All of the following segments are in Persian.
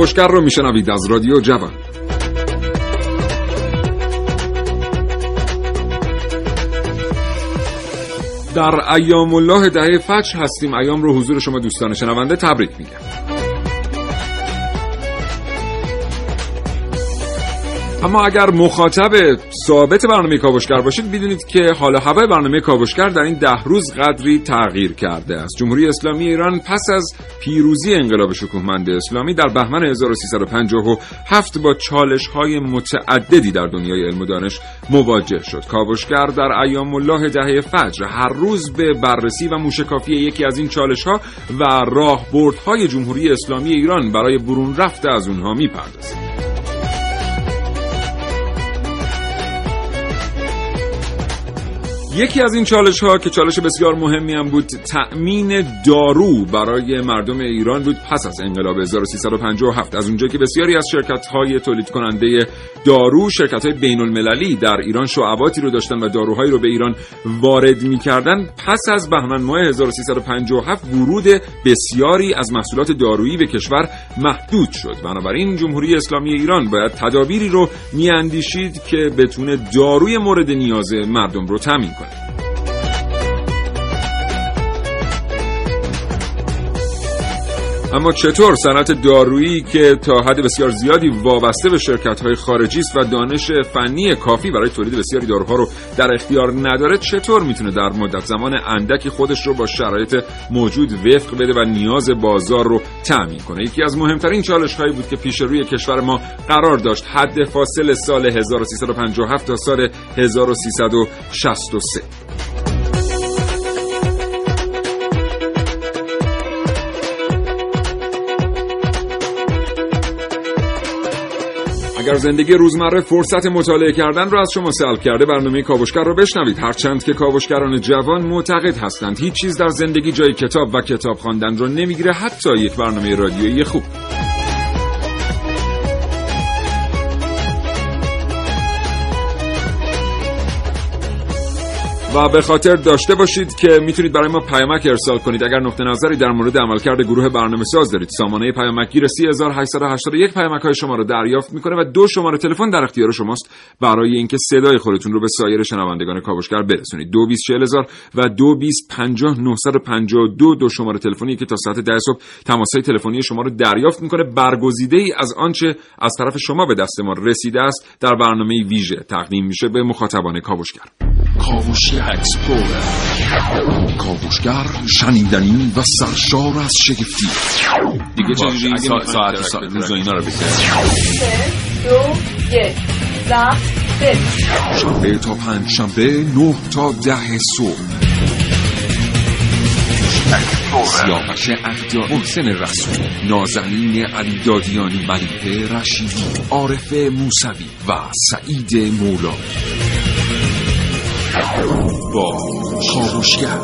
کاوشگر رو میشنوید از رادیو جوان. در ایام الله دهه فجر هستیم. ایام رو حضور شما دوستان شنونده تبریک میگم. اما اگر مخاطب ثابت برنامه کاوشگر باشید بدونید که حال هوای برنامه کاوشگر در این ده روز قدری تغییر کرده است. جمهوری اسلامی ایران پس از پیروزی انقلاب شکوهمند اسلامی در بهمن 1357 با چالش های متعددی در دنیای علم و دانش مواجه شد. کاوشگر در ایام الله دهه فجر هر روز به بررسی و موشکافی یکی از این چالش ها و راهبردهای جمهوری اسلامی ایران برای برون رفته از اونها می‌پردازد. یکی از این چالش ها که چالش بسیار مهمی هم بود تأمین دارو برای مردم ایران بود. پس از انقلاب 1357 از اونجا که بسیاری از شرکت های تولید کننده دارو شرکت های بین المللی در ایران شعباتی رو داشتن و داروهایی رو به ایران وارد می‌کردن. پس از بهمن ماه 1357 ورود بسیاری از محصولات دارویی به کشور محدود شد. بنابراین جمهوری اسلامی ایران باید تدابیری رو میاندیشید که بتونه داروی مورد نیاز مردم رو تامین ícone. اما چطور صنعت دارویی که تا حد بسیار زیادی وابسته به شرکت های خارجی است و دانش فنی کافی برای تولید بسیاری داروها رو در اختیار نداره چطور می‌تونه در مدت زمان اندکی خودش رو با شرایط موجود وفق بده و نیاز بازار رو تأمین کنه؟ یکی از مهمترین چالش هایی بود که پیش روی کشور ما قرار داشت. حد فاصل سال 1357 تا سال 1363 اگر زندگی روزمره فرصت مطالعه کردن را از شما سلب کرده برنامه کاوشگر را بشنوید. هرچند که کاوشگران جوان معتقد هستند هیچ چیز در زندگی جای کتاب و کتاب خواندن را نمی‌گیره حتی یک برنامه رادیویی خوب. و به خاطر داشته باشید که می‌تونید برای ما پیامک ارسال کنید. اگر نقطه نظری در مورد عملکرد گروه برنامه ساز دارید سامانه پیامکگیر 3881 پیامک های شما رو دریافت می‌کنه و دو شماره تلفن در اختیار شماست. برای اینکه صدای خودتون رو به سایر شنوندگان کاوشگر برسونید. 224000 و 2250 دو شماره تلفنی که تا ساعت 10 صبح تماسهای تلفنی شما رو دریافت می‌کنه. برگزیده ای از آنچه از طرف شما به دست ما رسیده است در برنامه ویژه. تقدیم میشه به مخاطبان کاوشگر. کاوشگر explorer کاوشگر شنیدنی و سرشار از شگفتی. دیگه چجوری ساعت ساعت روز اینا رو یک شنبه تا پنج شنبه نه تا ده صبح. سیاوش اهدا محسن رسول نازنین علی دادیانی ملیحه رشیدی عارف موسوی و سعید مولا. با کاوشگر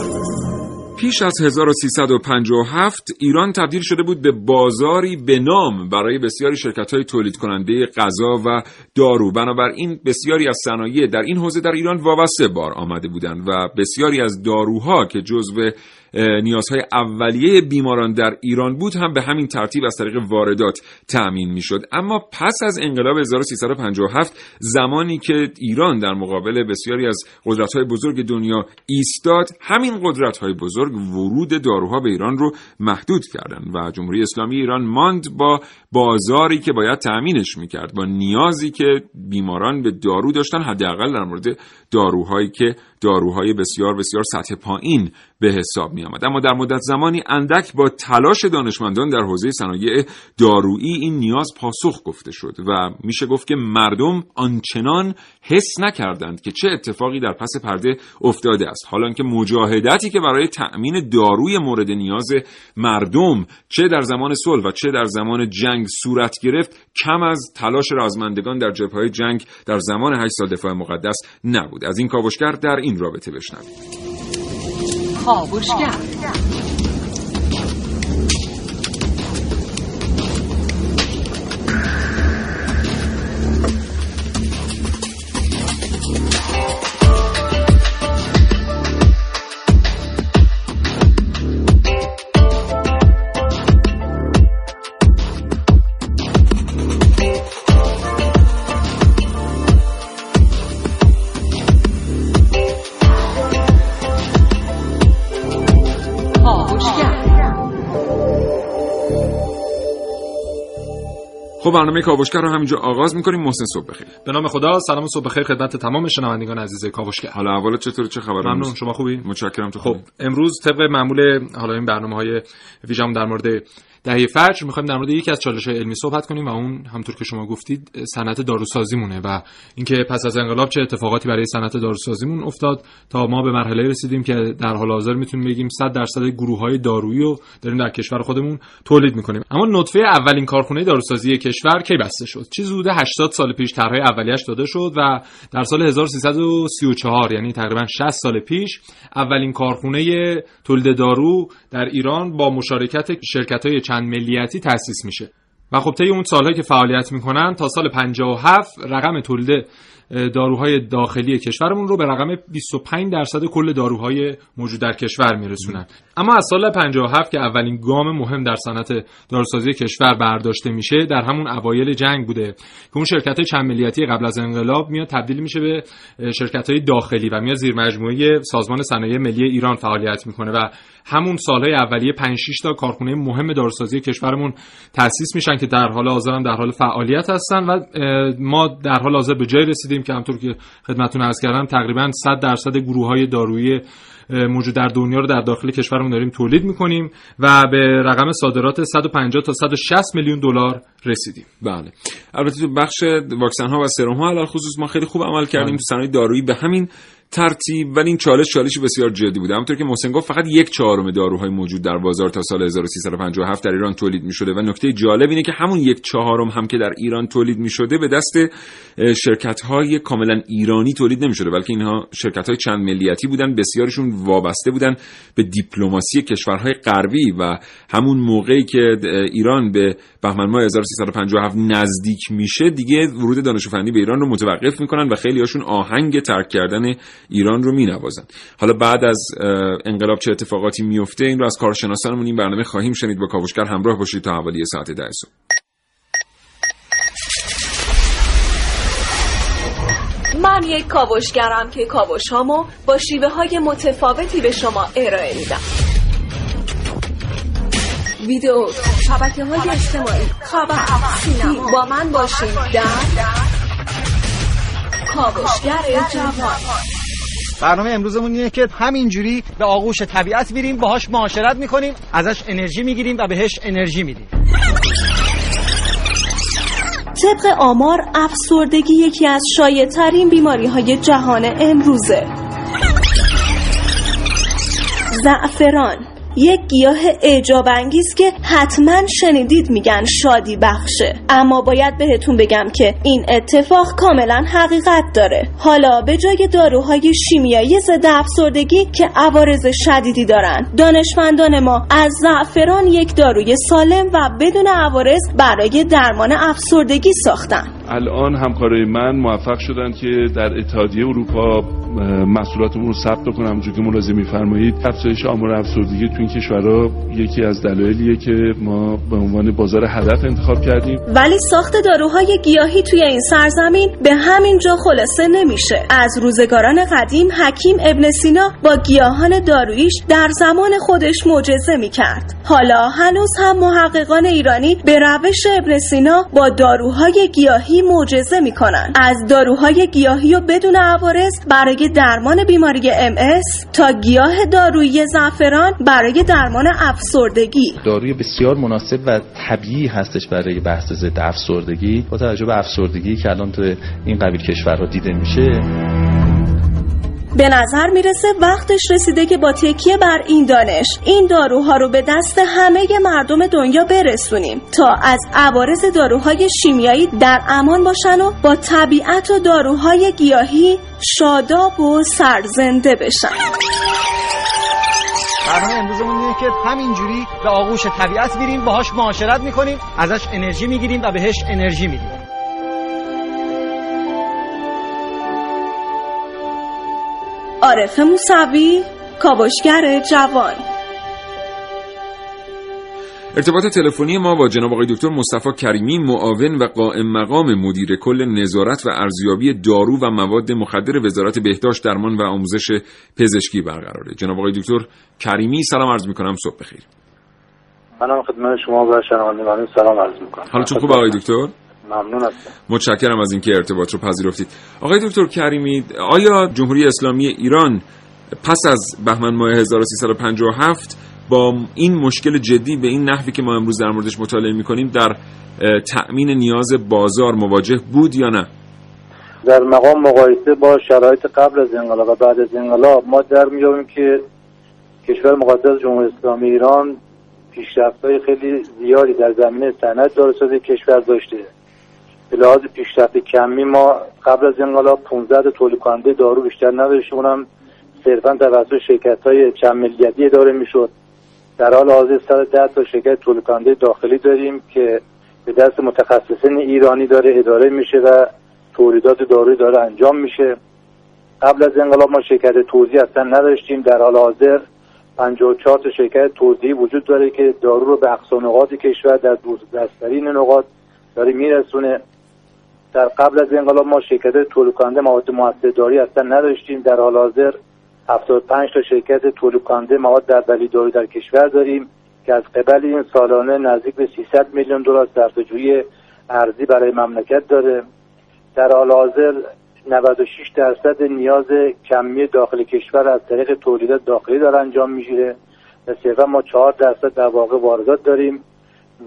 پیش از 1357 ایران تبدیل شده بود به بازاری به نام برای بسیاری شرکت های تولید کننده غذا و دارو. بنابراین بسیاری از صنایع در این حوزه در ایران وابسته بار آمده بودند و بسیاری از داروها که جزو نیازهای اولیه بیماران در ایران بود هم به همین ترتیب از طریق واردات تأمین می‌شد. اما پس از انقلاب 1357 زمانی که ایران در مقابل بسیاری از قدرت‌های بزرگ دنیا ایستاد همین قدرت‌های بزرگ ورود داروها به ایران رو محدود کردند و جمهوری اسلامی ایران ماند با بازاری که باید تأمینش می‌کرد با نیازی که بیماران به دارو داشتن حداقل در مورد داروهایی که داروهای بسیار بسیار سطح پایین به حساب می آمد اما در مدت زمانی اندک با تلاش دانشمندان در حوزه صنایع دارویی این نیاز پاسخ گفته شد و میشه گفت که مردم آنچنان حس نکردند که چه اتفاقی در پس پرده افتاده است. حالا که مجاهدتی که برای تأمین داروی مورد نیاز مردم چه در زمان صلح و چه در زمان جنگ صورت گرفت کم از تلاش رازمندگان در جبهه جنگ در زمان 8 سال دفاع مقدس نبود. از این کاوشگر در این رابطه بشنوید کاوشگر برنامه کاوشگر رو همینجا آغاز می‌کنیم. محسن صبح بخیر. به نام خدا. سلام صبح بخیر خدمت تمام شنوندگان عزیز کاوشگر. حالا اول چطور چه خبر ممنون. شما خوبی؟ متشکرم. تو خب امروز طبق معمول حالا این برنامه های ویژم در مورد دهه فجر می‌خوایم در مورد یکی از چالش علمی صحبت کنیم و اون همطور که شما گفتید صنعت داروسازی مونه و اینکه پس از انقلاب چه اتفاقاتی برای صنعت داروسازیمون افتاد تا ما به مرحله رسیدیم که در حال حاضر می‌تونیم بگیم 100 درصد گروه های دارویی رو داریم در کشور خودمون تولید می‌کنیم. اما نطفه اولین کارخونه داروسازی کشور کی بسته شد؟ چیز حدود 80 سال پیش طرحهای اولیش داده شد و در سال 1334 یعنی تقریبا 60 سال پیش اولین کارخونه تولید دارو در ایران با مشارکت شرکت های چند ملیتی تأسیس میشه. و خب طی اون سالهایی که فعالیت می‌کنن تا سال 57 رقم تولید داروهای داخلی کشورمون رو به رقم 25 درصد کل داروهای موجود در کشور میرسونن. اما از سال 57 که اولین گام مهم در صنعت داروسازی کشور برداشته میشه در همون اوایل جنگ بوده. که اون شرکت چند ملیتی قبل از انقلاب میاد تبدیل میشه به شرکت های داخلی و میاد زیر مجموعه سازمان صنایع ملی ایران فعالیت می‌کنه و همون سالهای اولیه 5 6 تا کارخونه مهم داروسازی کشورمون تأسیس میشن که در حال حاضر هم در حال فعالیت هستن و ما در حال حاضر به جای رسیدیم که همطور که خدمتتون عرض کردم تقریبا 100 درصد گروه های دارویی موجود در دنیا رو در داخل کشورمون داریم تولید می‌کنیم و به رقم صادرات 150 تا 160 میلیون دلار رسیدیم. بله. البته تو بخش واکسن ها و سرم ها خصوص ما خیلی خوب عمل کردیم. تو صنایع دارویی به همین ترتیب ولی این چالش چالشی بسیار جدی بوده. همونطور که محسن گفت فقط یک چهارم داروهای موجود در بازار تا سال 1357 در ایران تولید می شده و نکته جالب اینه که همون یک چهارم هم که در ایران تولید می شده به دست شرکت های کاملا ایرانی تولید نمی شده بلکه اینها شرکت های چند ملیتی بودن بسیارشون وابسته بودن به دیپلماسی کشورهای غربی. و همون موقعی که ایران به بهمن ماه 1357 نزدیک میشه دیگه ورود دانش فنی به ایران رو متوقف می‌کنن و خیلی هاشون آهنگ ترک کردن ایران رو مینوازن حالا بعد از انقلاب چه اتفاقاتی میفته این رو از کارشناسانمون این برنامه خواهیم شنید. با کاوشگر همراه باشید تا حوالی ساعت ده صبح. من یک کاوشگرم که کاوش هامو با شیوه های متفاوتی به شما ارائه میدم. ویدیو شبکه های اجتماعی. خبر سینما با من باشید در کاوشگر جوان. برنامه امروزمون اینه که همینجوری به آغوش طبیعت میریم باهاش معاشرت می‌کنیم ازش انرژی می‌گیریم و بهش انرژی میدیم. طبق آمار افسردگی یکی از شایع‌ترین بیماری های جهان امروزه. زعفران. یک گیاه اعجاب انگیز که حتما شنیدید میگن شادی بخشه. اما باید بهتون بگم که این اتفاق کاملا حقیقت داره. حالا به جای داروهای شیمیایی ضد افسردگی که عوارض شدیدی دارن دانشمندان ما از زعفران یک داروی سالم و بدون عوارض برای درمان افسردگی ساختن. الان همکارای من موفق شدن که در اتحادیه اروپا محصولاتمون رو ثبت کنم همونجور که ملاحظه میفرمایید افزایش آمار افسردگی تو این کشورها یکی از دلایلیه که ما به عنوان بازار هدف انتخاب کردیم. ولی ساخت داروهای گیاهی توی این سرزمین به همین جا خلاصه نمیشه. از روزگاران قدیم حکیم ابن سینا با گیاهان دارویش در زمان خودش معجزه می‌کرد. حالا هنوز هم محققان ایرانی به روش ابن سینا با داروهای گیاهی زندگی معجزه می‌کنن. از داروهای گیاهی و بدون عوارض برای درمان بیماری ام تا گیاه دارویی زعفران برای درمان افسردگی. داروی بسیار مناسب و طبیعی هستش برای بحث ضد افسردگی. با توجه به افسردگی که الان تو این قبیل کشورها دیده میشه به نظر می‌رسه وقتش رسیده که با تکیه بر این دانش. این داروها رو به دست همه مردم دنیا برسونیم تا از عوارض داروهای شیمیایی در امان باشن و با طبیعت و داروهای گیاهی شاداب و سرزنده بشن. برنامه امروزمون اینه که همینجوری به آغوش طبیعت میریم باهاش معاشرت می‌کنیم ازش انرژی می‌گیریم و بهش انرژی میدیم. عارف موسوی کاوشگر جوان. ارتباط تلفنی ما با جناب آقای دکتر مصطفی کریمی معاون و قائم مقام مدیر کل نظارت و ارزیابی دارو و مواد مخدر وزارت بهداشت درمان و آموزش پزشکی برقراره. جناب آقای دکتر کریمی سلام عرض می‌کنم صبح بخیر. منم خدمت شما و شنوندگان سلام عرض می‌کنم. حالتون خوب آقای دکتر؟ ممنون هستم متشکرم از اینکه ارتباط رو پذیرفتید. آقای دکتر کریمی آیا جمهوری اسلامی ایران پس از بهمن ماه 1357 با این مشکل جدی به این نحوی که ما امروز در موردش مطالعه می‌کنیم در تأمین نیاز بازار مواجه بود یا نه؟ در مقام مقایسه با شرایط قبل از انقلاب و بعد از انقلاب ما در میابیم که کشور مقدس جمهوری اسلامی ایران پیشرفت‌های خیلی زیادی در زمینه صنعت داروسازی کشور داشته. به لحاظ پیشرفت کمی ما قبل از انقلاب 15 تولید کننده دارو بیشتر نداشتیم. اونم صرفا توسط شرکت های چند ملیتی اداره می‌شد. در حال حاضر 110 تا شرکت تولید کننده داخلی داریم که به دست متخصصین ایرانی داره اداره میشه و تولیدات داروی داره انجام میشه. قبل از انقلاب ما شرکت توزیع اصلا نداشتیم. در حال حاضر 54 تا شرکت توزیعی وجود داره که دارو رو به اقصا نقاط کشور در دستترین نقاط داره میرسونه. در قبل از انقلاب ما شرکت تولید کننده مواد موثرداری اصلا نداشتیم. در حال حاضر 75 تا شرکت تولید کننده مواد در داری در کشور داریم که از قبل این سالانه نزدیک به 300 میلیون دلار صرفه‌جویی ارزی برای مملکت داره. در حال حاضر 96 درصد نیاز کمی داخل کشور از طریق تولیدات داخلی داره انجام می‌گیره. و صرفا ما 4 درصد در واقع واردات داریم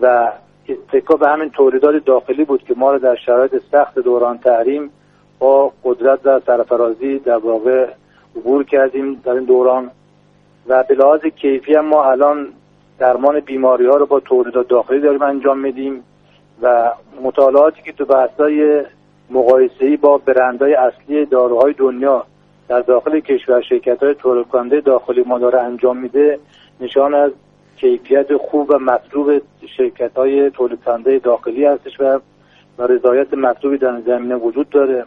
و اتکا به همین تولیدات داخلی بود که ما رو در شرایط سخت دوران تحریم با قدرت و سرفرازی در واقع عبور کردیم در این دوران. و به لحاظ کیفی هم ما الان درمان بیماری ها رو با تولیدات داخلی داریم انجام میدیم و مطالعاتی که تو بحثای مقایسه‌ای با برندهای اصلی داروهای دنیا در داخل کشور شرکت های تولید کننده داخلی ما داره انجام میده نشان از کیفیت خوب و مطلوب شرکت های تولید داخلی هستش و رضایت مطلوبی در زمینه وجود داره.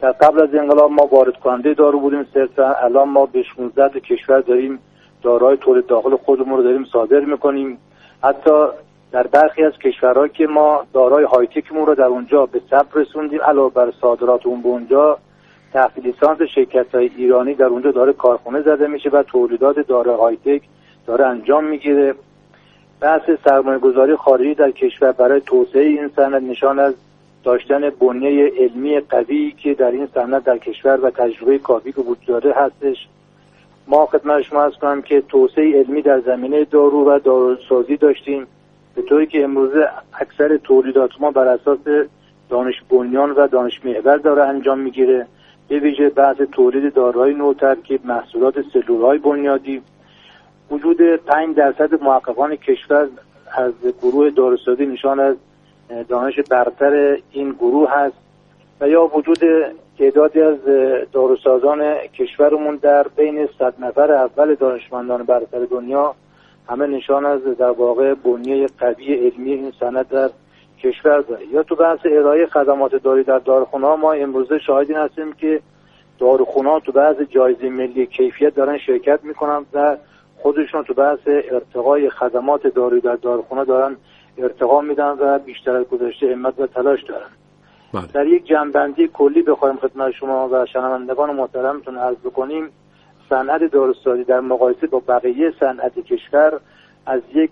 در قبل از انقلاب ما وارد کننده دارو بودیم صرفا الان ما به 16 کشور داریم داروهای تولید داخل خودمون رو داریم صادر می‌کنیم. حتی در برخی از کشورها که ما دارای هایتکمون رو در اونجا به ثبت رسوندیم علاوه بر صادرات اون به اونجا تحت لیسانس شرکت های ایرانی در اونجا داره کارخونه زده میشه و تولیدات دارای هایتک داره انجام می‌گیره. بحث سرمایه گذاری خارجی در کشور برای توسعه این صنعت نشان از داشتن بنیه علمی قوی که در این صنعت در کشور و تجربه کافی که وجود داره هستش. ما خدمت شما از کنم که توسعه علمی در زمینه دارو و داروسازی داشتیم. به طوری که امروزه اکثر تولیدات ما بر اساس دانش بنیان و دانش محور داره انجام می‌گیره. به ویژه بعض تولید داروهای نوترکیب محصولات سلولهای بنیادی وجود 5 درصد محققان کشور از گروه داروسازی نشان از دانش برتر این گروه هست و یا وجود تعدادی از داروسازان کشورمون در بین صد نفر اول دانشمندان برتر دنیا همه نشان از در واقع بنیه قوی علمی این سند در کشور داره. یا تو بحث ارائه خدمات داری در داروخونه ما امروزه شاهدین هستیم که داروخونه تو بعض جایزه ملی کیفیت دارن شرکت می‌کنن و خودشون تو بحث ارتقای خدمات دارویی در داروخونه دارن ارتقا میدن و بیشتر از گذشته همت و تلاش دارن بله. در یک جنبندی کلی بخوایم خدمت شما و شنوندگان محترمتون عرض بکنیم صنعت داروسازی در مقایسه با بقیه صنعت کشور از یک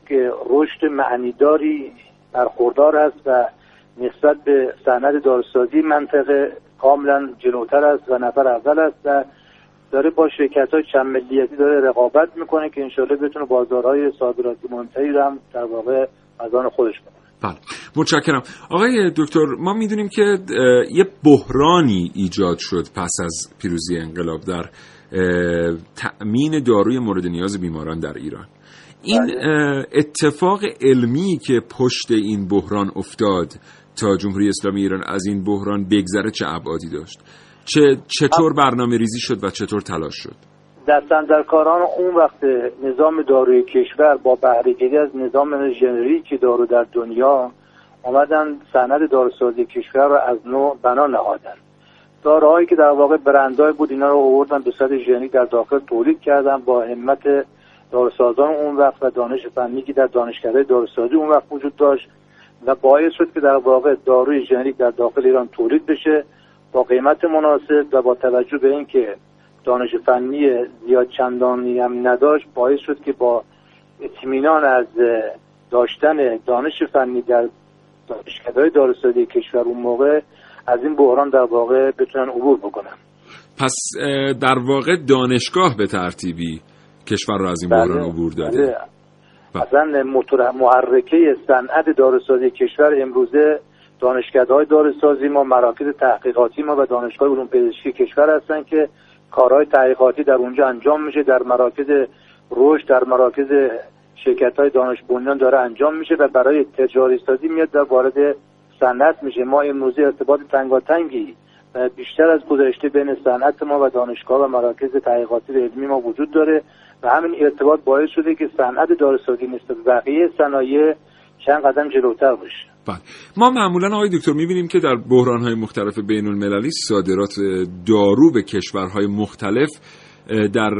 رشد معنیداری برخوردار است و نسبت به صنعت داروسازی منطقه کاملا جلوتر است و نفر اول است و داره با شرکت های چند ملیتی داره رقابت می‌کنه که انشالله بتونه بازارهای صادراتی منتهی رو هم در واقع از آن خودش کنه بله متشکرم. آقای دکتر ما می‌دونیم که یه بحرانی ایجاد شد پس از پیروزی انقلاب در تأمین داروی مورد نیاز بیماران در ایران. این بله. اتفاق علمی که پشت این بحران افتاد تا جمهوری اسلامی ایران از این بحران بگذره چه ابعادی داشت؟ چه چطور برنامه ریزی شد و چطور تلاش شد؟ دستندرکاران اون وقت نظام داروی کشور با بهرهگیری از نظام ژنریک دارو در دنیا آمدن سند داروسازی کشور را از نوع بنا نهادن. داروهایی که در واقع برندهای بود اینا رو آوردن به صورت ژنریک در داخل تولید کردن با همت داروسازان اون وقت و دانش فنی که در دانشکده داروسازی اون وقت وجود داشت و باعث شد که در واقع داروی ژنریک در داخل ایران تولید بشه با قیمت مناسب و با توجه به اینکه دانش فنی زیاد چندانی هم نداشت باعث شد که با اطمینان از داشتن دانش فنی در دانشکده داروسازی کشور اون موقع از این بحران در واقع بتونن عبور بکنن. پس در واقع دانشگاه به ترتیبی کشور رو از این بحران بله، عبور داده. بله. اصلا موتور محرکه صنعت داروسازی کشور امروزه دانشکده های داروسازی ما مراکز تحقیقاتی ما و دانشگاه علوم پزشکی کشور هستن که کارهای تحقیقاتی در اونجا انجام میشه در مراکز رشد در مراکز شرکت های دانش بنیان داره انجام میشه و برای تجاری سازی میاد در وارد صنعت میشه. ما امروزه ارتباط تنگاتنگی بیشتر از گذشته بین صنعت ما و دانشگاه و مراکز تحقیقاتی و علمی ما وجود داره و همین ارتباط باعث شده که صنعت داروسازی نسبت بقیه صنایع چند قدم جلوتر باشه. بله. ما معمولا آقای دکتر می‌بینیم که در بحرانهای مختلف بین المللی صادرات دارو به کشورهای مختلف در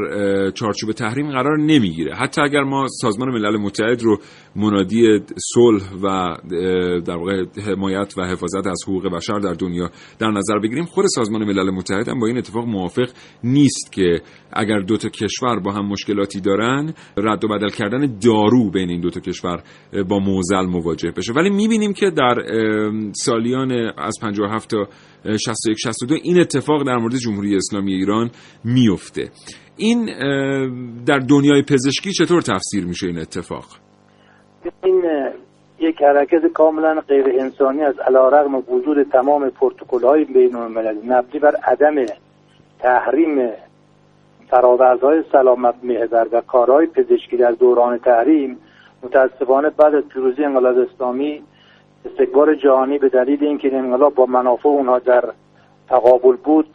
چارچوب تحریم قرار نمی‌گیره. حتی اگر ما سازمان ملل متحد رو منادی صلح و در واقع حمایت و حفاظت از حقوق بشر در دنیا در نظر بگیریم خود سازمان ملل متحد هم با این اتفاق موافق نیست که اگر دو تا کشور با هم مشکلاتی دارن رد و بدل کردن دارو بین این دو تا کشور با موزل مواجه بشه. ولی می‌بینیم که در سالیان از 57 تا 61 62 این اتفاق در مورد جمهوری اسلامی ایران میفته. این در دنیای پزشکی چطور تفسیر میشه این اتفاق؟ این یک حرکت کاملا غیر انسانی از علیرغم وجود تمام پروتکل های بین المللی مبنی بر عدم تحریم فرآوردهای سلامت محور و کارهای پزشکی در دوران تحریم متاسفانه بعد از پیروزی انقلاب اسلامی استکبار جهانی به دلیل اینکه این انقلاب با منافع اونها در تقابل بود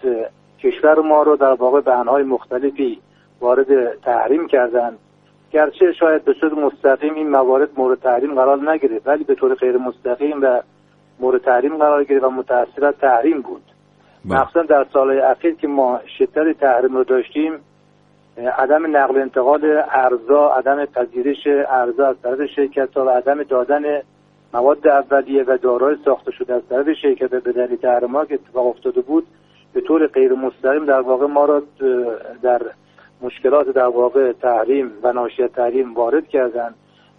کشور ما رو در واقع به انهای مختلفی وارد تحریم کردن گرچه شاید به صورت مستقیم این موارد مورد تحریم قرار نگیره ولی به طور غیر مستقیم و مورد تحریم قرار گرفت و متأثر از تحریم بود. مخصوصا در سالهای اخیر که ما شدت تحریم رو داشتیم عدم نقل انتقال ارزا عدم پذیرش ارزا از طرف شرکت ها و عدم دادن مواد اولیه و دارای ساخته شده از طرف شرکت به دلیل که اتفاق افتاده بود. به طور غیر مستقیم در واقع ما را در مشکلات در واقع تحریم و ناشی تحریم وارد کردن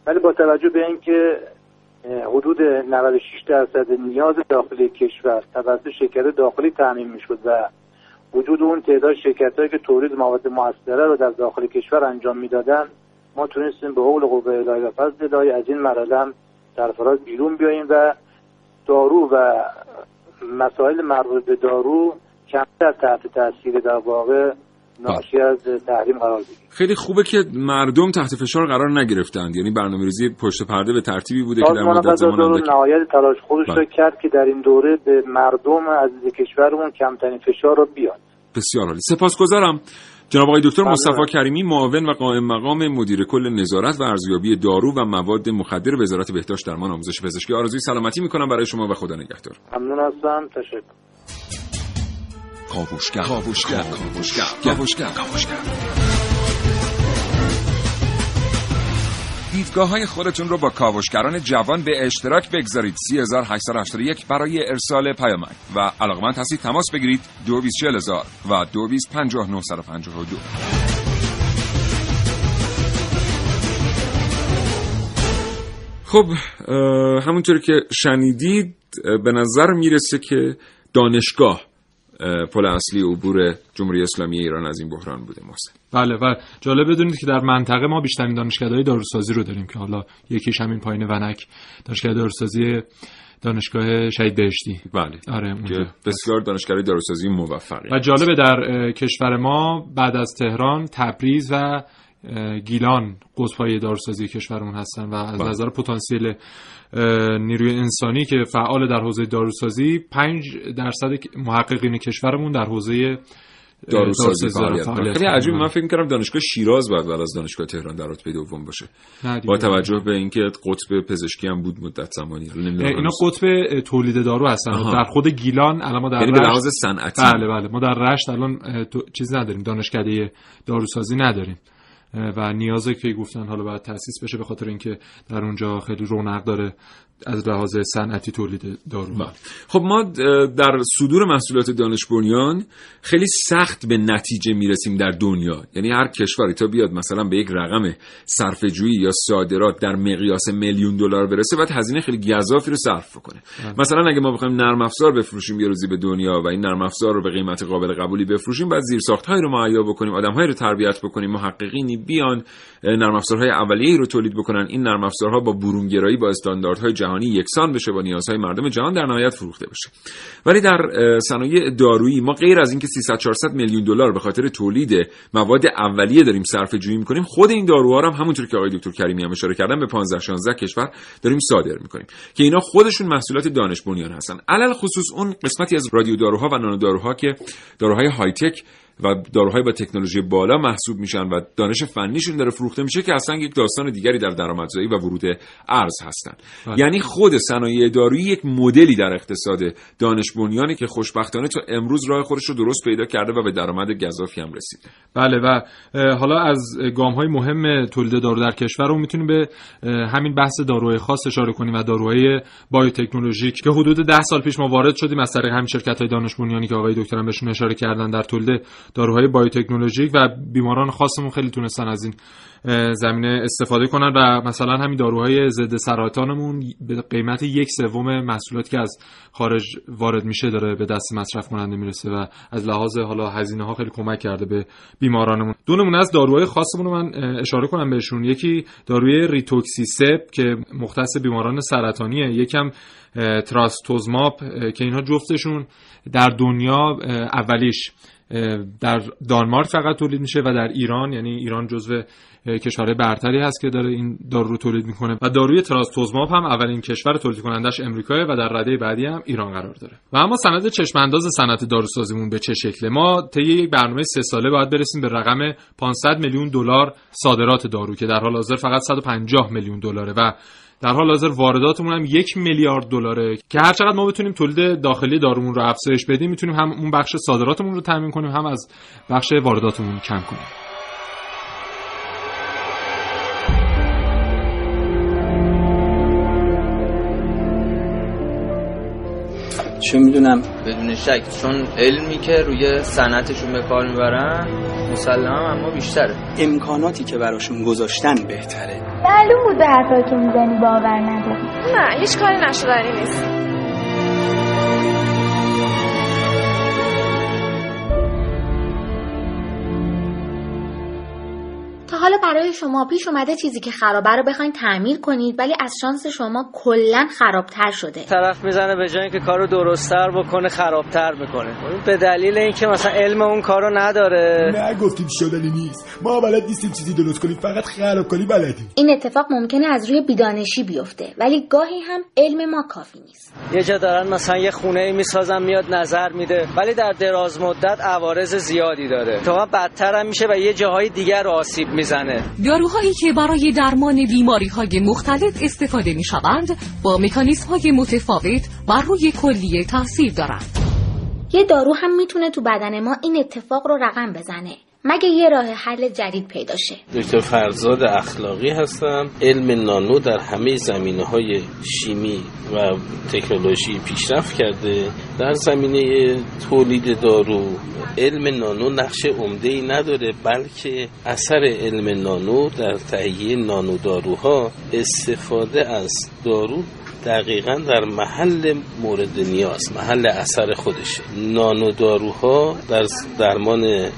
ولی با توجه به اینکه حدود 96 درصد نیاز داخلی کشور توسط شرکت داخلی تعمین می‌شد و وجود اون تعداد شرکت هایی که تولید مواد موثره رو در داخل کشور انجام می‌دادن ما تونستیم به حول قوه الهی و فضل الهی از این مرحله در فراز بیرون بیاییم و دارو و مسائل مربوط به دارو کمتر تحت تاثیر در واقع ناشی از تحریم قرار بگیره خیلی خوبه که مردم تحت فشار قرار نگرفتند. یعنی برنامه‌ریزی پشت پرده به ترتیبی بوده که در مدت زمان اندکی نهایت تلاش خودش رو کرد که در این دوره به مردم عزیز کشورمون کمترین فشار رو بیاد. بسیار عالی. سپاسگزارم. جناب آقای دکتر مصطفی کریمی معاون و قائم مقام مدیر کل نظارت و ارزیابی دارو و مواد مخدر وزارت بهداشت درمان آموزش پزشکی آرزوی سلامتی می‌کنم برای شما و خدا نگهدار. ممنون هستم. تشکر. کاوشگر کاوشگر کاوشگر کاوشگر. دیدگاه های خودتون رو با کاوشگران جوان به اشتراک بگذارید. 3881 برای ارسال پیامک. و علاقمند هستید تماس بگیرید. 224000 و 225952 خب همونطور که شنیدید به نظر می‌رسه که دانشگاه پل اصلی عبور جمهوری اسلامی ایران از این بحران بوده محسن بله و جالب بدونید که در منطقه ما بیشترین دانشگاه‌های داروسازی رو داریم که حالا یکیش همین پایین ونک دانشگاه داروسازی دانشگاه شهید بهشتی. بله. آره بسیار دانشگاه داروسازی موفقی و جالبه در کشور ما بعد از تهران تبریز و گیلان قطبهای داروسازی کشورمون هستن و از بله. نظر پتانسیل نیروی انسانی که فعال در حوزه داروسازی 5 درصد محققین کشورمون در حوزه داروسازی فعالیت خیلی عجیب من فکر می‌کردم دانشگاه شیراز بعد از دانشگاه تهران در رتبه دوم باشه. با توجه به اینکه قطب پزشکی هم بود مدت زمانی. اینا قطب تولید دارو هستن. آها. در خود گیلان الان ما در یعنی به لحاظ صنعتی. بله بله. ما در رشت الان چیز نداریم. دانشکده داروسازی نداریم. و نیازه که گفتن حالا باید تاسیس بشه به خاطر اینکه در اونجا خیلی رونق داره. از لحاظ صنعتی تولید دارو بله. خب ما در صدور محصولات دانش بنیان خیلی سخت به نتیجه می‌رسیم در دنیا یعنی هر کشوری تا بیاد مثلا به یک رقم صرفه جویی یا صادرات در مقیاس میلیون دلار برسه باید هزینه خیلی گزافی رو صرف کنه بله. مثلا اگه ما بخوایم نرم افزار بفروشیم یه روزی به دنیا و این نرم افزار رو به قیمت قابل قبولی بفروشیم بعد زیر هایی رو مهیا بکنیم آدمهایی رو تربیت بکنیم محققینی بیان نرم افزارهای اولیه‌ای رو تولید بکنن این نرم افزارها با برونگرایی با استانداردهای جهانی یکسان بشه با نیازهای مردم جهان در نهایت فروخته بشه. ولی در صنایع دارویی ما غیر از اینکه 300 400 میلیون دلار به خاطر تولید مواد اولیه داریم صرفه جویی می‌کنیم خود این داروها هم همونطور که آقای دکتر کریمی هم اشاره کردن به 15 16 کشور داریم صادر می‌کنیم. که اینا خودشون محصولات دانش بنیان هستن. علل خصوص اون قسمتی از رادیو داروها و نانو داروها که داروهای های تک و داروهای با تکنولوژی بالا محسوب میشن و دانش فنیشون داره فروخته میشه که اصلا یک داستان دیگری در درآمدزایی و ورود ارز هستن بله. یعنی خود صنایع دارویی یک مدلی در اقتصاد دانش بنیانی که خوشبختانه تا امروز راه خودش رو درست پیدا کرده و به درآمد گزافی هم رسیده بله و حالا از گام های مهم تولید دارو در کشور رو می‌تونیم به همین بحث داروهای خاص اشاره کنیم و داروهای بایوتکنولوژیک که حدود 10 سال پیش ما وارد شدیم از طریق همین شرکت های دانش بنیانی که آقای دکترم بهشون اشاره کردن در تولید داروهای بایوتکنولوژیک و بیماران خاصمون خیلی تونستن از این زمینه استفاده کنن و مثلا همین داروهای ضد سرطانمون به قیمت یک سوم محصولاتی که از خارج وارد میشه داره به دست مصرف کننده می‌رسه و از لحاظ حالا هزینه ها خیلی کمک کرده به بیمارانمون. دو نمونه از داروهای خاصمون رو من اشاره کنم بهشون. یکی داروی ریتوکسیماب که مختص بیماران سرطانیه یکی هم تراستوزوماب که اینها جفتشون در دنیا اولیش. در دانمارک فقط تولید میشه و در ایران یعنی ایران جزو کشورهای برتری هست که داره این دارو رو تولید می‌کنه. و داروی تراستوزوماب هم اولین کشور تولید کنندش امریکا و در رده بعدی هم ایران قرار داره. و اما سند چشم انداز صنعت داروسازیمون به چه شکله؟ ما طی یک برنامه سه ساله باید برسیم به رقم 500 میلیون دلار صادرات دارو که در حال حاضر فقط 150 میلیون دلاره و در حال حاضر وارداتمون هم یک میلیارد دلاره که هر چقدر ما بتونیم تولید داخلی دارومون رو افزایش بدیم می‌تونیم هم اون بخش صادراتمون رو تامین کنیم هم از بخش وارداتمون کم کنیم. چه می‌دونم؟ بدون شک. چون علمی که روی صنعتشون به کار می‌برن مسلما اما بیشتره. امکاناتی که براشون گذاشتن بهتره. معلوم بود به حرفایی که می‌زنی باور نداری. نه هیچ کاری نشدنی نیست حالا برای شما پیش اومده چیزی که خرابه رو بخواین تعمیر کنید ولی از شانس شما کلا خرابتر شده. طرف می‌زنه به جای اینکه کارو درستتر بکنه خرابتر می‌کنه. به دلیل اینکه مثلا علم اون کارو نداره. نه گفتیم شدنی نیست. ما بلد نیستیم چیزی درست کنیم فقط خراب کنی بلدیم. این اتفاق ممکنه از روی بیدانشی بیفته ولی گاهی هم علم ما کافی نیست. یه جا دارن مثلا یه خونه ای می‌سازن میاد نظر میده ولی در دراز مدت عوارض زیادی داره. تا بدتر هم میشه و یه جاهای دیگر آسیب می‌زنه. می‌زنه. داروهایی که برای درمان بیماری های مختلف استفاده می شوند با مکانیزم های متفاوت بر روی کلیه تاثیر دارند. یه دارو هم می‌تونه تو بدن ما این اتفاق رو رقم بزنه. مگه یه راه حل جدید پیدا شه؟ دکتر فرزاد اخلاقی هستم علم نانو در همه زمینه های شیمی و تکنولوژی پیشرفت کرده. در زمینه تولید دارو علم نانو نقش عمده ای نداره بلکه اثر علم نانو در تهیه نانو داروها استفاده از دارو دقیقا در محل مورد نیاز محل اثر خودشه. نانو داروها در درمان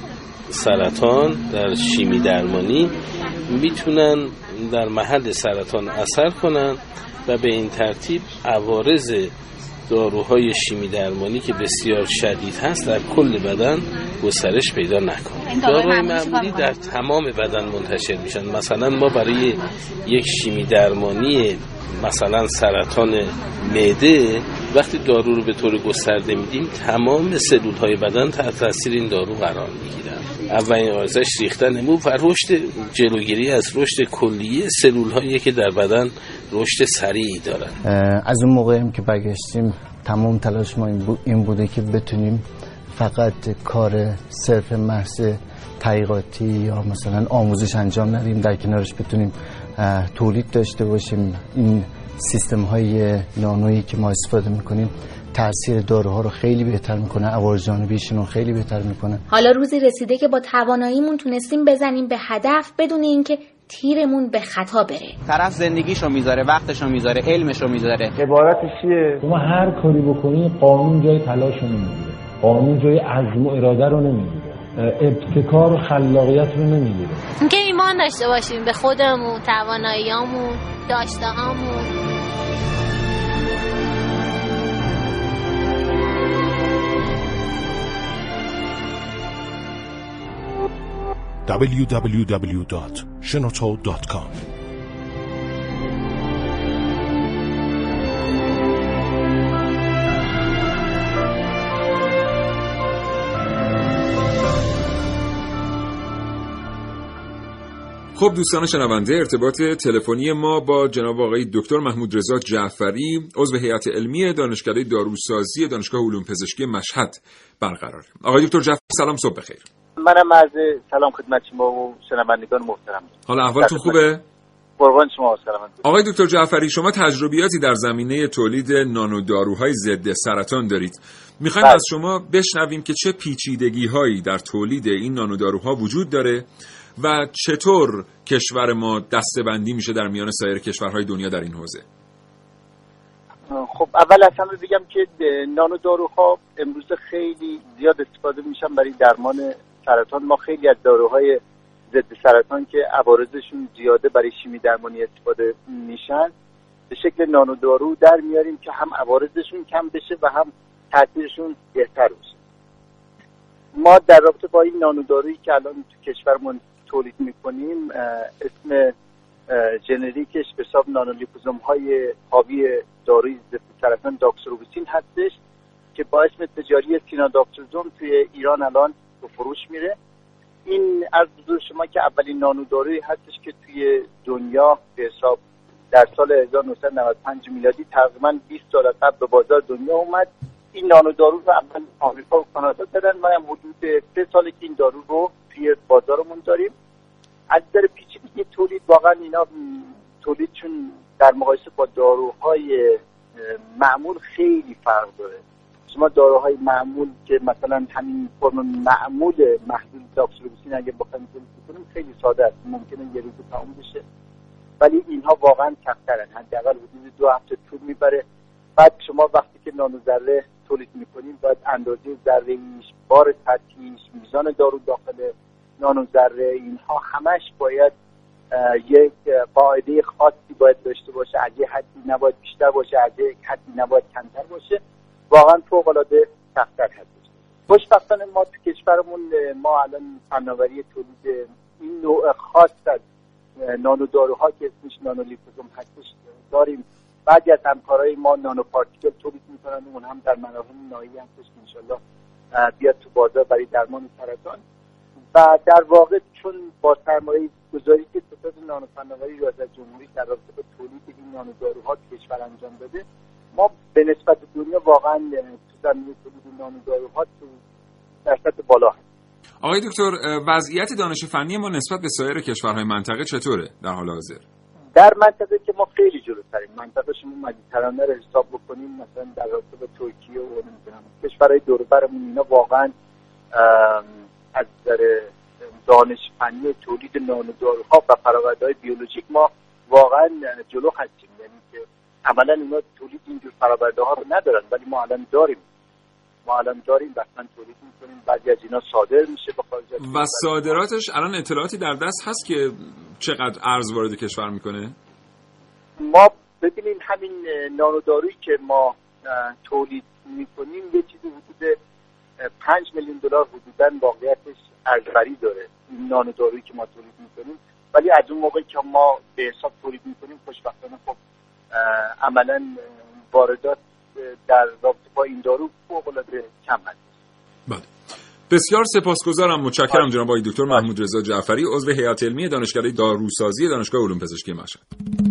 سرطان در شیمی درمانی می‌تونن در محل سرطان اثر کنن و به این ترتیب عوارض داروهای شیمی درمانی که بسیار شدید هست در کل بدن گسترش پیدا نکنه داروهای معمولی در تمام بدن منتشر میشن. مثلا ما برای یک شیمی درمانی مثلا سرطان معده وقتی دارو رو به طور گسترده میدیم تمام سلول های بدن تحت تاثیر این دارو قرار می‌گیرن. اولین آرزش ریختن مو و رشد جلوگیری از رشد کلیه سلول هایی که در بدن رشد سریعی دارن. از اون موقع هم که برگشتیم تمام تلاش ما این بوده که بتونیم فقط کار صرف محض تحقیقاتی یا مثلا آموزش انجام ندیم در کنارش بتونیم تولید داشته باشیم. این سیستم های نانویی که ما استفاده می‌کنیم تاثیر داروها رو خیلی بهتر می‌کنه عوارض جانبیشون رو خیلی بهتر می‌کنه. حالا روزی رسیده که با تواناییمون تونستیم بزنیم به هدف بدون اینکه تیرمون به خطا بره. طرف زندگیشو می‌ذاره وقتشو می‌ذاره علمشو می‌ذاره. عبارتش چیه؟ شما هر کاری بکنی قانون جای تلاشو نمی‌گیره. قانون جای عزم و اراده رو نمی‌گیره. ابتکار و خلاقیت رو نمی‌گیره. اینکه ایمان داشته باشیم به خودمون تواناییامون داشته www.shenoto.com خب دوستان شنونده ارتباط تلفنی ما با جناب آقای دکتر محمود رضا جعفری عضو هیئت علمی دانشکده داروسازی دانشگاه علوم پزشکی مشهد برقرار آقای دکتر جعفری سلام صبح بخیر. منم عرض سلام خدمت شما و شنوندگان محترم. حالا احوالتون خوبه؟ قربان شما آقای دکتر جعفری شما تجربیاتی در زمینه تولید نانو داروهای ضد سرطان دارید. می‌خوایم از شما بشنویم که چه پیچیدگی هایی در تولید این نانو داروها وجود داره و چطور کشور ما دستبندی میشه در میان سایر کشورهای دنیا در این حوزه. خب اول از همه بگم که نانو داروها امروز خیلی زیاد استفاده میشن برای درمان سرطان ما خیلی از داروهای ضد سرطان که عوارضشون زیاده برای شیمی درمانی استفاده میشن به شکل نانو دارو در میاریم که هم عوارضشون کم بشه و هم تاثیرشون بهتر بشه ما در رابطه با این نانو دارویی که الان تو کشورمون تولید می‌کنیم اسم جنریکش به حساب نانولیپوزوم های حاوی داروی ضد سرطان داکسروبوسین هستش که با اسم تجاری سیناداکسوزوم توی ایران الان به فروش میره این از حضور شما که اولین نانو دارویی هستش که توی دنیا به حساب در سال 1995 میلادی تقریبا 20 سال قبل به بازار دنیا اومد. این نانو دارو رو اول آمریکا و کانادا دادن. ما هم حدود سه ساله که این دارو رو توی بازارمون داریم. از نظر پیچیدگی تولید واقعا اینا تولیدشون در مقایسه با داروهای معمول خیلی فرق داره. شما داروهای معمول که مثلا همین فرم معمول محلول داکسیلوبوسین اگه بخوایم کنیم خیلی ساده است. ممکنه یه روز تموم بشه. ولی اینها واقعا کمترن. حداقل حدود دو هفته طول می‌بره. بعد شما وقتی که نانو ذره تولید می‌کنیم باید اندازه ذره بار سطحیش میزان دارو داخل نانو ذره اینها همش باید یک قاعده خاصی باید داشته باشه. از یه حدی نباید بیشتر باشه از یک حدی نباید کمتر باشه. واقعا فوق العاده سختتر هستش خوشبختانه ما تو کشورمون ما الان فناوری تولید این نوع خاص از نانو داروها که اسمش نانو لیپوزوم هستش داریم. بعضی از همکارای ما نانو پارتیکل تولید می‌کنن اون هم در مراحل نهایی هستش که انشالله بیاد تو بازار برای درمان سرطان. و در واقع چون با سرمایه گذاری که ستاد نانو فناوری ریاست جمهوری در رابطه با تولید این نانو داروها کشور انجام داده ما به نسبت دنیا واقعا تو زمینه تولید نانو داروها تو در سطح بالا هست. آقای دکتر وضعیت دانش فنی ما نسبت به سایر کشورهای منطقه چطوره در حال حاضر؟ در منطقه که ما خیلی جلوتریم. منطقه شما مدیترانه رو حساب بکنیم مثلا در رابطه با ترکیه و نمی‌دونم کشورهای دور برمون اینا واقعا از نظر دانش فنی تولید نان و داروها و فرآوردهای بیولوژیک ما واقعا جلو هستیم. یعنی که عملا اونا تولید اینجور فرآورده ها رو ندارن ولی ما الان داریم. ما الان داریم بسن تولید می‌کنیم. بعضی از اینا صادر میشه به خارج و صادراتش الان اطلاعاتی در دست هست که چقدر ارز وارد کشور می‌کنه؟ ما ببینیم همین نان و دارویی که ما تولید می‌کنیم یه چیزی حدود 5 میلیون دلار حدودا واقعیتش ارزبری داره این نان و دارویی که ما تولید می‌کنیم. ولی از اون موقعی که ما به حساب تولید می‌کنیم خوشبختانه خب عملا واردات در رابطه با این دارو فوق العاده کم هست بله. بسیار سپاسگزارم. متشکرم جناب آقای دکتر محمود رضا جعفری عضو هیئت علمی دانشکده داروسازی دانشگاه علوم پزشکی مشهد.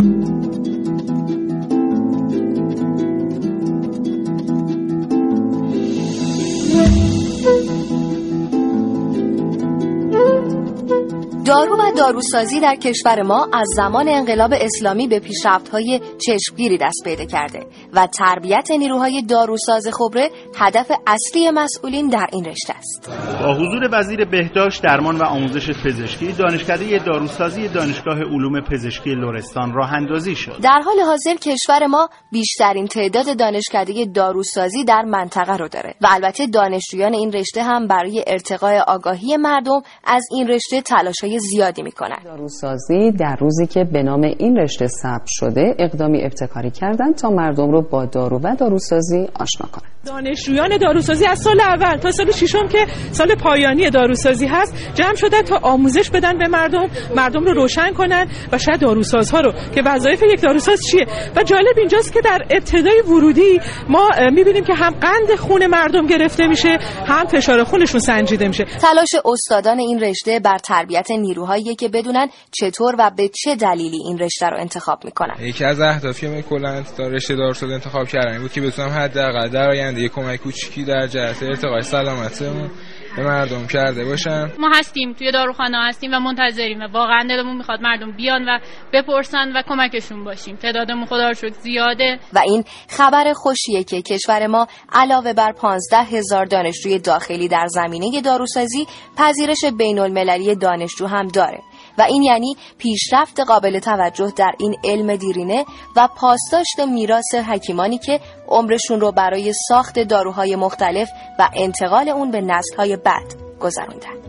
دارو و داروسازی در کشور ما از زمان انقلاب اسلامی به پیشرفت‌های چشمگیری دست پیدا کرده و تربیت نیروهای داروساز خبره هدف اصلی مسئولین در این رشته است. با حضور وزیر بهداشت، درمان و آموزش پزشکی، دانشکده داروسازی دانشگاه علوم پزشکی لرستان راه اندازی شد. در حال حاضر کشور ما بیشترین تعداد دانشکده داروسازی در منطقه رو داره و البته دانشجویان این رشته هم برای ارتقای آگاهی مردم از این رشته تلاش‌های زیادی می‌کنن داروسازی در روزی که به نام این رشته ثبت شده اقدامی ابتکاری کردن تا مردم رو با دارو و داروسازی آشنا کنند. دانشجویان داروسازی از سال اول تا سال ششم که سال پایانی داروسازی هست جمع شدن تا آموزش بدن به مردم مردم رو روشن کنن و شاید داروسازها رو که وظایف یک داروساز چیه؟ و جالب اینجاست که در ابتدای ورودی ما می‌بینیم که هم قند خون مردم گرفته میشه هم فشار خونشون سنجیده میشه. تلاش استادان این رشته بر تربیت نیروهایی که بدونن چطور و به چه دلیلی این رشته رو انتخاب می‌کنن. یکی از اهدافی که من کلا تا رشته داروسازی انتخاب کردم بود که بتونم حداقل در آینده یه کمک کوچیکی در جهت ارتقای سلامتمون به مردم کرده باشم ما هستیم توی داروخانه هستیم و منتظریم و واقعا دلمون می‌خواد مردم بیان و بپرسن و کمکشون باشیم. تعدادمون خدا رو شکر زیاده. و این خبر خوشیه که کشور ما علاوه بر 15 هزار دانشجوی داخلی در زمینه داروسازی پذیرش بین المللی دانشجو هم داره. و این یعنی پیشرفت قابل توجه در این علم دیرینه و پاسداشت میراث حکیمانی که عمرشون رو برای ساخت داروهای مختلف و انتقال اون به نسلهای بعد گذروندن.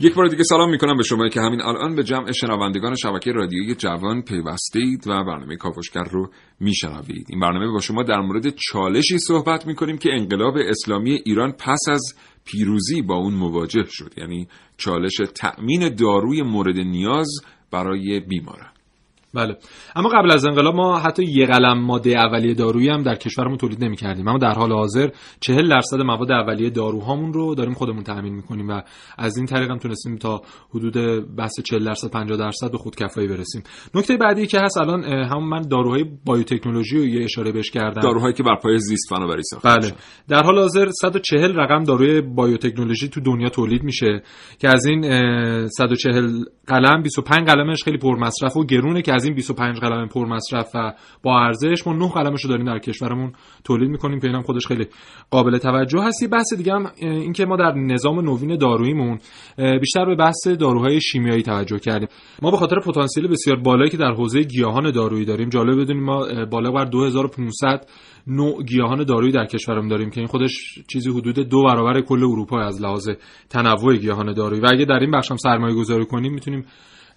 یک بار دیگه سلام می‌کنم به شما که همین الان به جمع شنوندگان شبکه رادیویی جوان پیوسته اید و برنامه کاوشگر رو میشنوید. این برنامه با شما در مورد چالشی صحبت می‌کنیم که انقلاب اسلامی ایران پس از پیروزی با اون مواجه شد. یعنی چالش تأمین داروی مورد نیاز برای بیماران. بله. اما قبل از انقلاب ما حتی یه قلم ماده اولیه دارویی هم در کشورمون تولید نمی‌کردیم. اما در حال حاضر 40 درصد مواد اولیه داروهامون رو داریم خودمون تامین می‌کنیم و از این طریق هم تونستیم تا حدود بحث 40 درصد 50 درصد به خودکفایی برسیم. نکته بعدی که هست الان هم من داروهای بایوتکنولوژی رو یه اشاره بهش کردم. داروهایی که بر پایه زیست فناوری ساخته بله. در حال حاضر 140 رقم داروی بایوتکنولوژی تو دنیا تولید میشه که از این 140 قلم 25 قلمش خیلی پرمصرف و گرونه که از این 25 قلم پر مصرف و با ارزش ما 9 قلمش رو داریم در کشورمون تولید می‌کنیم که اینم خودش خیلی قابل توجه هست یه بحث دیگه هم این که ما در نظام نوین داروییمون بیشتر به بحث داروهای شیمیایی توجه کردیم. ما به خاطر پتانسیل بسیار بالایی که در حوزه گیاهان دارویی داریم جالب بدونیم ما بالا بر 2500 نوع گیاهان دارویی در کشورمون داریم که این خودش چیزی حدود دو برابر کل اروپا از لحاظ تنوع گیاهان دارویی. و اگه در این بخش هم سرمایه گذاری کنیم می‌تونیم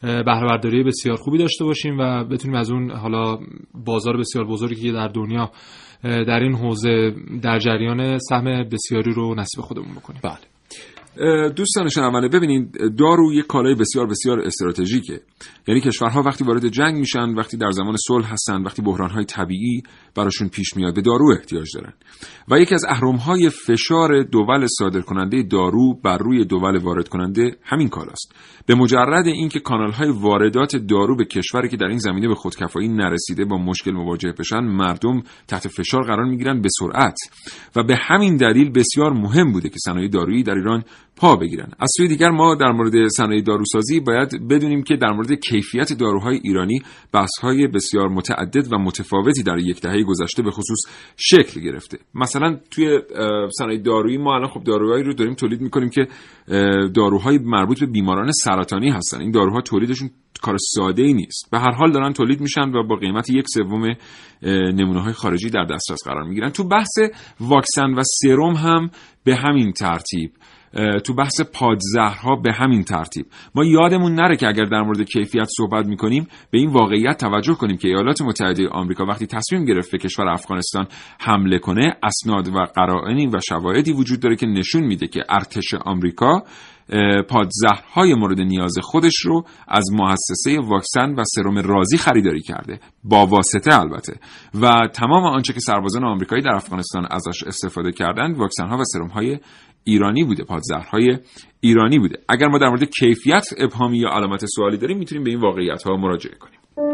بهره برداری بسیار خوبی داشته باشیم و بتونیم از اون حالا بازار بسیار بزرگی که در دنیا در این حوزه در جریان سهم بسیاری رو نصیب خودمون بکنیم. بله. دوستان شنونده ببینید دارو یک کالای بسیار بسیار استراتژیکه. یعنی کشورها وقتی وارد جنگ میشن وقتی در زمان صلح هستن وقتی بحرانهای طبیعی براشون پیش میاد به دارو احتیاج دارن. و یکی از اهرمهای فشار دول صادر کننده دارو بر روی دول وارد کننده همین کالاست. به مجرد اینکه کانال های واردات دارو به کشوری که در این زمینه به خودکفایی نرسیده با مشکل مواجه بشن مردم تحت فشار قرار می‌گیرن به سرعت. و به همین دلیل بسیار مهم بوده که صنایع دارویی در ایران پا بگیرن. از سوی دیگر ما در مورد صنایع داروسازی باید بدونیم که در مورد کیفیت داروهای ایرانی بحث‌های بسیار متعدد و متفاوتی در یک دهه گذشته به خصوص شکل گرفته. مثلا توی صنایع دارویی ما الان خب داروهایی رو داریم تولید می‌کنیم که داروهای مربوط به بیماران سرطانی هستن. این داروها تولیدشون کار ساده ای نیست. به هر حال دارن تولید میشن و با قیمت یک سوم نمونه های خارجی در دسترس قرار می‌گیرن. تو بحث واکسن و سرم هم به همین ترتیب تو بحث پادزهرها به همین ترتیب. ما یادمون نره که اگر در مورد کیفیت صحبت می‌کنیم به این واقعیت توجه کنیم که ایالات متحده آمریکا وقتی تصمیم گرفت به کشور افغانستان حمله کنه اسناد و قرائنی و شواهدی وجود داره که نشون میده که ارتش آمریکا پادزهرهای مورد نیاز خودش رو از مؤسسه واکسن و سرم رازی خریداری کرده. با واسطه البته. و تمام آنچه که سربازان آمریکایی در افغانستان ازش استفاده کردند واکسن ها و سرم های ایرانی بوده. پادزهرهای ایرانی بوده. اگر ما در مورد کیفیت ابهامی یا علامت سوالی داریم می‌تونیم به این واقعیت ها مراجعه کنیم.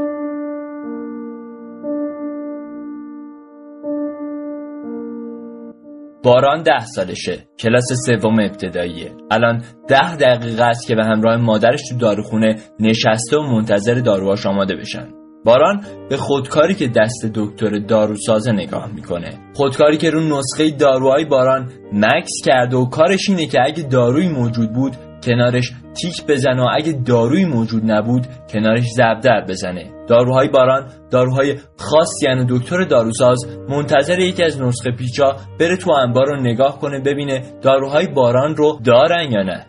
باران ده سالشه. کلاس سوم ابتداییه. الان ده دقیقه است که به همراه مادرش تو داروخونه نشسته و منتظر داروهاش آماده بشن. باران به خودکاری که دست دکتر داروسازه نگاه می‌کنه. خودکاری که رو نسخه داروهای باران مکس کرده و کارش اینه که اگه داروی موجود بود کنارش تیک بزنه و اگه داروی موجود نبود کنارش زبدر بزنه. داروهای باران داروهای خاصی یعنی دکتر داروساز منتظر یکی از نسخه پیچا بره تو انبار رو نگاه کنه ببینه داروهای باران رو دارن یا نه.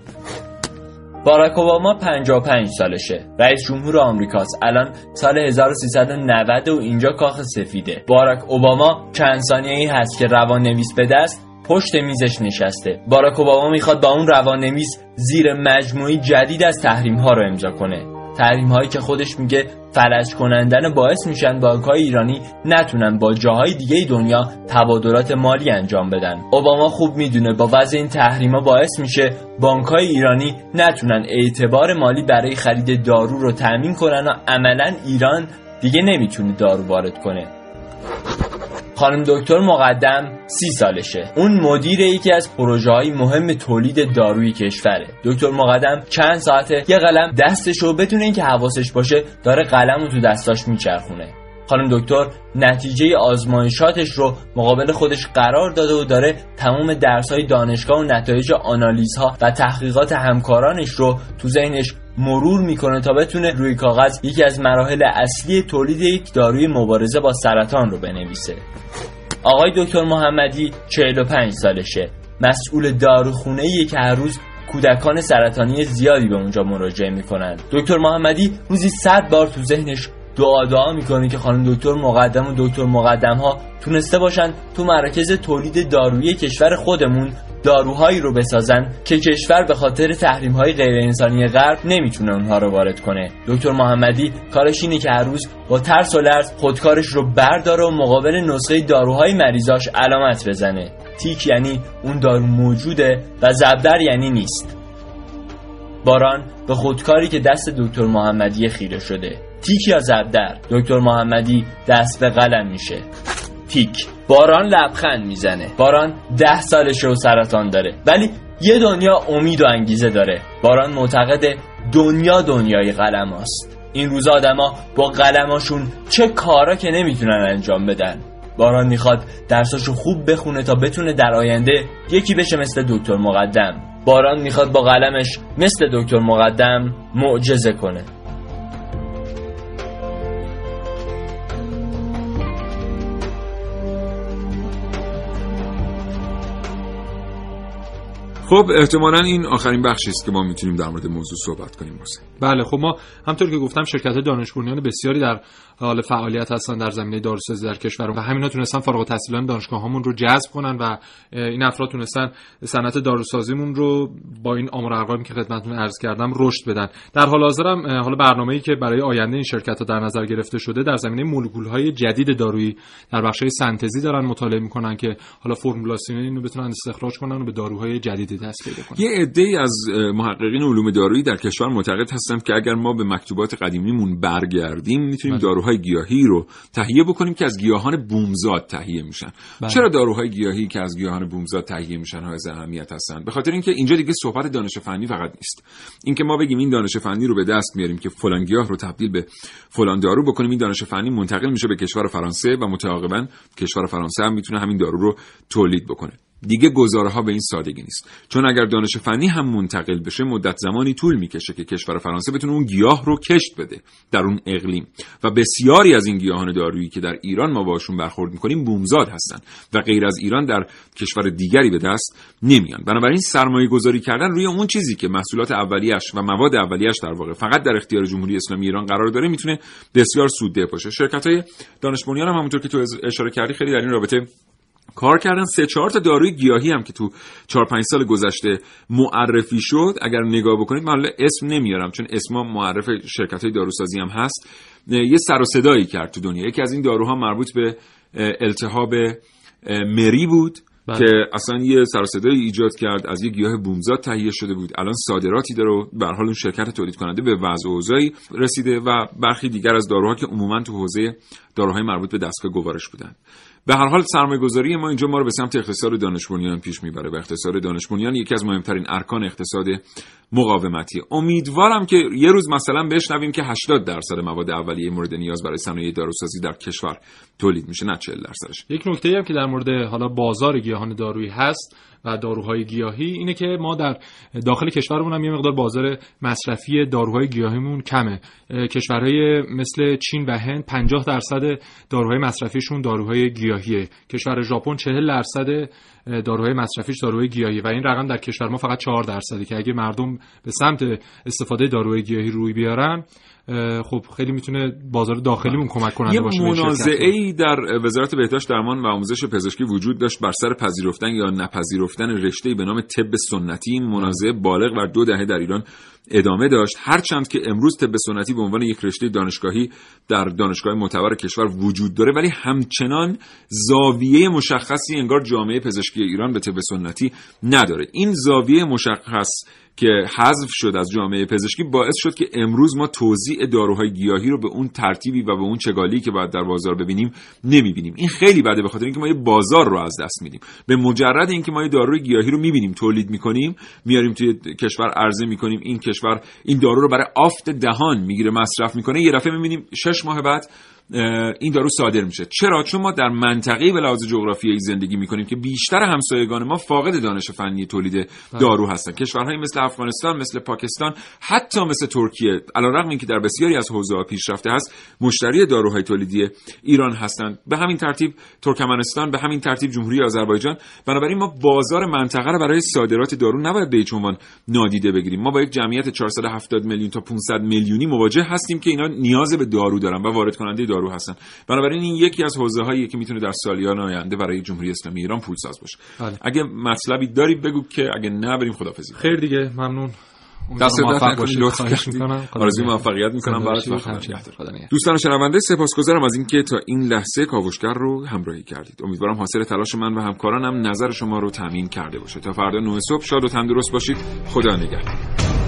باراک اوباما 55 سالشه. رئیس جمهور آمریکاست. الان سال 1390 و اینجا کاخ سفیده. باراک اوباما چند ثانیه ای هست که روان نویس به دست پشت میزش نشسته. باراک اوباما می‌خواد با اون روان نویس زیر مجموعی جدید از تحریم ها رو امضا کنه. تحریم هایی که خودش میگه فلج کنندن باعث میشن بانک های ایرانی نتونن با جاهای دیگه دنیا تبادلات مالی انجام بدن. اوباما خوب می‌دونه با وضع این تحریما باعث میشه بانک های ایرانی نتونن اعتبار مالی برای خرید دارو رو تأمین کنن و عملا ایران دیگه نمی‌تونه دارو وارد کنه. خانم دکتر مقدم سی سالشه. اون مدیر یکی از پروژه های مهم تولید داروی کشوره. دکتر مقدم چند ساعته یه قلم دستش رو بدون اینکه حواسش باشه داره قلم رو تو دستاش میچرخونه. خانم دکتر نتیجه آزمایشاتش رو مقابل خودش قرار داده و داره تمام درس های دانشگاه و نتایج آنالیزها و تحقیقات همکارانش رو تو ذهنش مرور می‌کنه تا بتونه روی کاغذ یکی از مراحل اصلی تولید یک داروی مبارزه با سرطان رو بنویسه. آقای دکتر محمدی 45 سالشه. مسئول داروخونه که هر روز کودکان سرطانی زیادی به اونجا مراجعه می‌کنن. دکتر محمدی روزی 100 بار تو ذهنش دعا می‌کنه که خانم دکتر مقدم و دکتر مقدم ها تونسته باشن تو مراکز تولید دارویی کشور خودمون داروهایی رو بسازن که کشور به خاطر تحریم های غیر انسانی غرب نمی‌تونه اونها رو وارد کنه. دکتر محمدی کارش اینه که هر روز با ترس و لرز خودکارش رو برداره و مقابل نسخه داروهای مریضاش علامت بزنه. تیک یعنی اون دارو موجوده و زبدر یعنی نیست. باران به خودکاری که دست دکتر محمدی خیره شده. تیک یا زبدر دکتر محمدی دست به قلم میشه. تیک. باران لبخند می‌زنه. باران ده سالشه و سرطان داره. ولی یه دنیا امید و انگیزه داره. باران معتقد دنیا دنیای قلم هست. این روز آدما با قلماشون چه کارا که نمی‌تونن انجام بدن. باران می‌خواد درساشو خوب بخونه تا بتونه در آینده یکی بشه مثل دکتر مقدم. باران می‌خواد با قلمش مثل دکتر مقدم معجزه کنه. خب احتمالا این آخرین بخشی است که ما می‌تونیم در مورد موضوع صحبت کنیم محسن بله خب ما همطور که گفتم شرکت دانش بسیاری در حال فعالیت هستن در زمینه داروسازی در کشور و همینا تونستن فارغ التحصیلان دانشگاه هامون رو جذب کنن و این افراد تونستن صنعت داروسازیمون رو با این آمار ارقامی که خدمتتون عرض کردم رشد بدن. در حال حاضر هم حالا برنامه‌ای که برای آینده این شرکت ها در نظر گرفته شده در زمینه مولکول‌های جدید دارویی در بخش سنتزی دارن مطالعه می‌کنن که حالا فرمولاسیون اینو بتونن استخراج کنن و به داروهای جدیدی دست پیدا کنن. یه عده‌ای از محققین علوم دارویی در کشور معتقد هستند که اگر ما به مکتوبات قدیمیمون برگردیم می‌تونیم داروهای گیاهی رو تهیه بکنیم که از گیاهان بومزاد تهیه میشن. بله. چرا داروهای گیاهی که از گیاهان بومزاد تهیه میشن های اهمیت هستند به خاطر اینکه اینجا دیگه صحبت دانش فنی فقط نیست. اینکه ما بگیم این دانش فنی رو به دست میاریم که فلان گیاه رو تبدیل به فلان دارو بکنیم این دانش فنی منتقل میشه به کشور فرانسه و متعاقبا کشور فرانسه هم می‌تونه همین دارو رو تولید بکنه. دیگه گزاره ها به این سادگی نیست. چون اگر دانش فنی هم منتقل بشه مدت زمانی طول می‌کشه که کشور فرانسه بتونه اون گیاه رو کشت بده در اون اقلیم. و بسیاری از این گیاهان دارویی که در ایران ما باشون برخورد می‌کنیم بومزاد هستن و غیر از ایران در کشور دیگری به دست نمیان. بنابراین سرمایه گذاری کردن روی اون چیزی که محصولات اولیش و مواد اولیش در واقع فقط در اختیار جمهوری اسلامی ایران قرار داره می‌تونه بسیار سودده باشه. شرکت های دانش بنیان هم همونطور که تو اشاره کردی خیلی در این رابطه کار کردن. سه چهار تا داروی گیاهی هم که تو چهار پنج سال گذشته معرفی شد. اگر نگاه بکنید من اسم نمیارم چون اسم معرف شرکت های داروسازی هم هست. یه سر و صدایی کرد تو دنیا. یکی از این داروها مربوط به التهاب مری بود بله. که اصلا یه سر صدایی ایجاد کرد. از یه گیاه بومزاد تهیه شده بود. الان صادراتی داره و به حال اون شرکت تولید کننده به وضع اوضاعی رسیده و برخی دیگر از داروها که عموما تو حوزه داروهای مربوط به دستگاه گوارش بودن. به هر حال سرمایه گذاری ما اینجا ما رو به سمت اقتصاد دانش بنیان پیش می‌بره و اقتصاد دانش بنیان یکی از مهمترین ارکان اقتصاد مقاومتی امیدوارم که یه روز مثلا بشنویم که 80 درصد مواد اولیه مورد نیاز برای صنایع داروسازی در کشور تولید میشه نه 40 درصدش. یک نکته هم که در مورد حالا بازار گیاهان دارویی هست و داروهای گیاهی اینه که ما در داخل کشورمون هم یه مقدار بازار مصرفی داروهای گیاهیمون کمه. کشورهای مثل چین و هند 50 درصد داروهای مصرفیشون داروهای گیاهیه. کشور ژاپن 40 درصد داروهای مصرفیش داروهای گیاهی و این رقم در کشور ما فقط 4 درصده که اگه مردم به سمت استفاده داروهای گیاهی روی بیارن خب خیلی می‌تونه بازار داخلیمون کمک کننده باشه یه منازعه ای در وزارت بهداشت درمان و آموزش پزشکی وجود داشت بر سر پذیرفتن یا نپذیرفتن رشته به نام طب سنتی. این منازعه بالغ و دو دهه در ایران ادامه داشت. هرچند که امروز طب سنتی به عنوان یک رشته دانشگاهی در دانشگاه معتبر کشور وجود داره ولی همچنان زاویه مشخصی انگار جامعه پزشکی ایران به طب سنتی نداره. این زاویه مشخص که حذف شد از جامعه پزشکی باعث شد که امروز ما توزیع داروهای گیاهی رو به اون ترتیبی و به اون چگالی که باید در بازار ببینیم نمی‌بینیم. این خیلی بده به خاطر اینکه ما یه بازار رو از دست میدیم. به مجرد اینکه ما یه داروی گیاهی رو می‌بینیم تولید می‌کنیم میاریم توی کشور عرضه می‌کنیم این کشور این دارو رو برای آفت دهان می‌گیره مصرف می‌کنه یه دفعه می‌بینیم شش ماه بعد این دارو صادر میشه. چرا؟ چون ما در منطقه به لحاظ جغرافیایی زندگی می‌کنیم که بیشتر همسایگان ما فاقد دانش فنی تولید بله. دارو هستن. کشورهایی مثل افغانستان مثل پاکستان حتی مثل ترکیه علیرغم اینکه در بسیاری از حوزه ها پیشرفته هست مشتری داروهای تولیدی ایران هستند به همین ترتیب ترکمنستان به همین ترتیب جمهوری آذربایجان. بنابراین ما بازار منطقه رو برای صادرات دارو نباید به عنوان نادیده بگیریم. ما با یک جمعیت 470 میلیون تا 500 میلیونی مواجه هستیم که اینا نیاز به دارو دارن و وارد کننده دارو هستن. بنابراین این یکی از حوزه هایی که می‌تونه در سالیان آینده برای جمهوری اسلامی ایران پولساز باشه. بله. اگه مطلبی داری بگو که اگه نه بریم خدافظی خیر دیگه ممنون. دست موفق باشید آرزوی موفقیت می‌کنم. برات دوستان شنونده سپاسگزارم از اینکه تا این لحظه کاوشگر رو همراهی کردید. امیدوارم حاصل تلاش من و همکارانم نظر شما رو تامین کرده باشه. تا فردا 9 صبح شاد و تندرست باشید. خدا نگهدار.